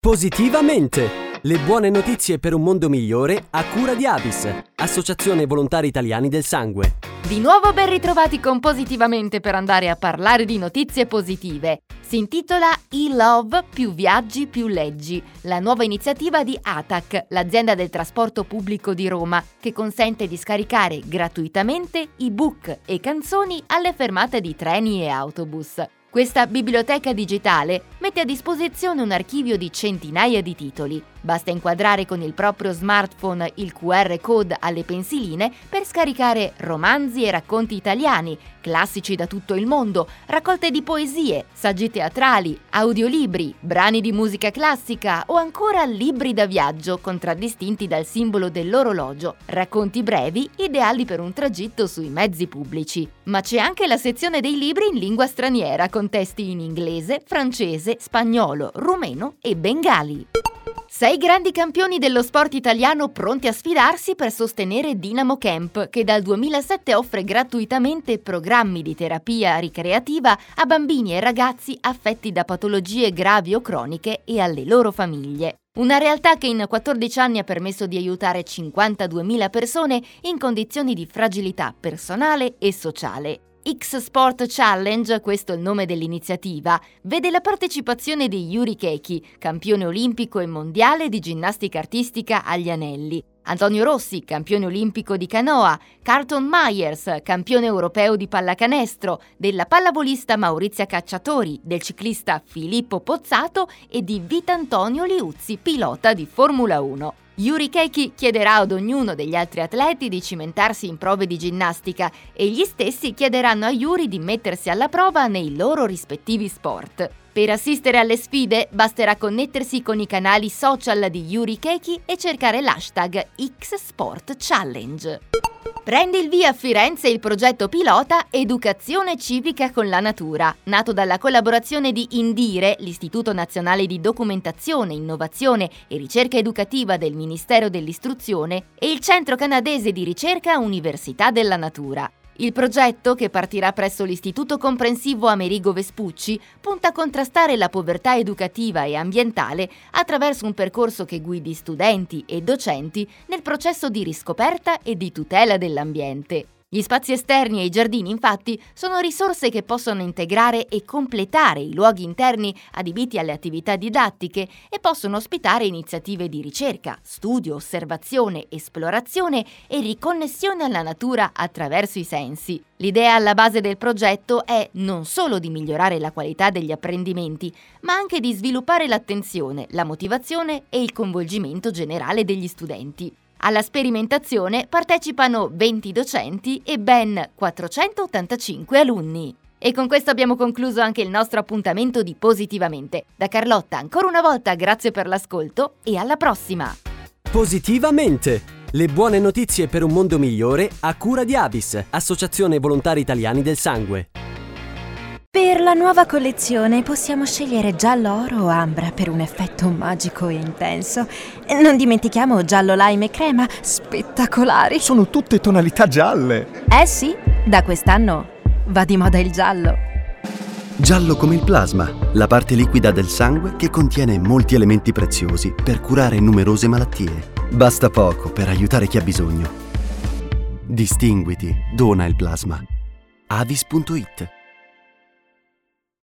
Positivamente! Le buone notizie per un mondo migliore a cura di Avis, Associazione Volontari Italiani del Sangue. Di nuovo ben ritrovati con Positivamente per andare a parlare di notizie positive. Si intitola e-Love più viaggi più leggi, la nuova iniziativa di ATAC, l'azienda del trasporto pubblico di Roma, che consente di scaricare gratuitamente ebook e canzoni alle fermate di treni e autobus. Questa biblioteca digitale mette a disposizione un archivio di centinaia di titoli. Basta inquadrare con il proprio smartphone il QR code alle pensiline per scaricare romanzi e racconti italiani, classici da tutto il mondo, raccolte di poesie, saggi teatrali, audiolibri, brani di musica classica o ancora libri da viaggio contraddistinti dal simbolo dell'orologio, racconti brevi ideali per un tragitto sui mezzi pubblici. Ma c'è anche la sezione dei libri in lingua straniera con testi in inglese, francese, spagnolo, rumeno e bengali. Sei grandi campioni dello sport italiano pronti a sfidarsi per sostenere Dynamo Camp, che dal 2007 offre gratuitamente programmi di terapia ricreativa a bambini e ragazzi affetti da patologie gravi o croniche e alle loro famiglie. Una realtà che in 14 anni ha permesso di aiutare 52.000 persone in condizioni di fragilità personale e sociale. X Sport Challenge, questo è il nome dell'iniziativa, vede la partecipazione di Yuri Keiki, campione olimpico e mondiale di ginnastica artistica agli anelli, Antonio Rossi, campione olimpico di canoa, Carlton Myers, campione europeo di pallacanestro, della pallavolista Maurizia Cacciatori, del ciclista Filippo Pozzato e di Vitantonio Liuzzi, pilota di Formula 1. Yuri Keiki chiederà ad ognuno degli altri atleti di cimentarsi in prove di ginnastica e gli stessi chiederanno a Yuri di mettersi alla prova nei loro rispettivi sport. Per assistere alle sfide basterà connettersi con i canali social di Yuri Keiki e cercare l'hashtag XSportChallenge. Prende il via a Firenze il progetto pilota Educazione civica con la natura, nato dalla collaborazione di Indire, l'Istituto Nazionale di Documentazione, Innovazione e Ricerca Educativa del Ministero dell'Istruzione, e il Centro Canadese di Ricerca Università della Natura. Il progetto, che partirà presso l'Istituto Comprensivo Amerigo Vespucci, punta a contrastare la povertà educativa e ambientale attraverso un percorso che guidi studenti e docenti nel processo di riscoperta e di tutela dell'ambiente. Gli spazi esterni e i giardini, infatti, sono risorse che possono integrare e completare i luoghi interni adibiti alle attività didattiche e possono ospitare iniziative di ricerca, studio, osservazione, esplorazione e riconnessione alla natura attraverso i sensi. L'idea alla base del progetto è non solo di migliorare la qualità degli apprendimenti, ma anche di sviluppare l'attenzione, la motivazione e il coinvolgimento generale degli studenti. Alla sperimentazione partecipano 20 docenti e ben 485 alunni. E con questo abbiamo concluso anche il nostro appuntamento di Positivamente. Da Carlotta ancora una volta grazie per l'ascolto e alla prossima! Positivamente! Le buone notizie per un mondo migliore a cura di Avis, Associazione Volontari Italiani del Sangue. Per la nuova collezione possiamo scegliere giallo oro o ambra per un effetto magico e intenso. Non dimentichiamo giallo lime e crema, spettacolari. Sono tutte tonalità gialle. Eh sì, da quest'anno va di moda il giallo. Giallo come il plasma, la parte liquida del sangue che contiene molti elementi preziosi per curare numerose malattie. Basta poco per aiutare chi ha bisogno. Distinguiti, dona il plasma. avis.it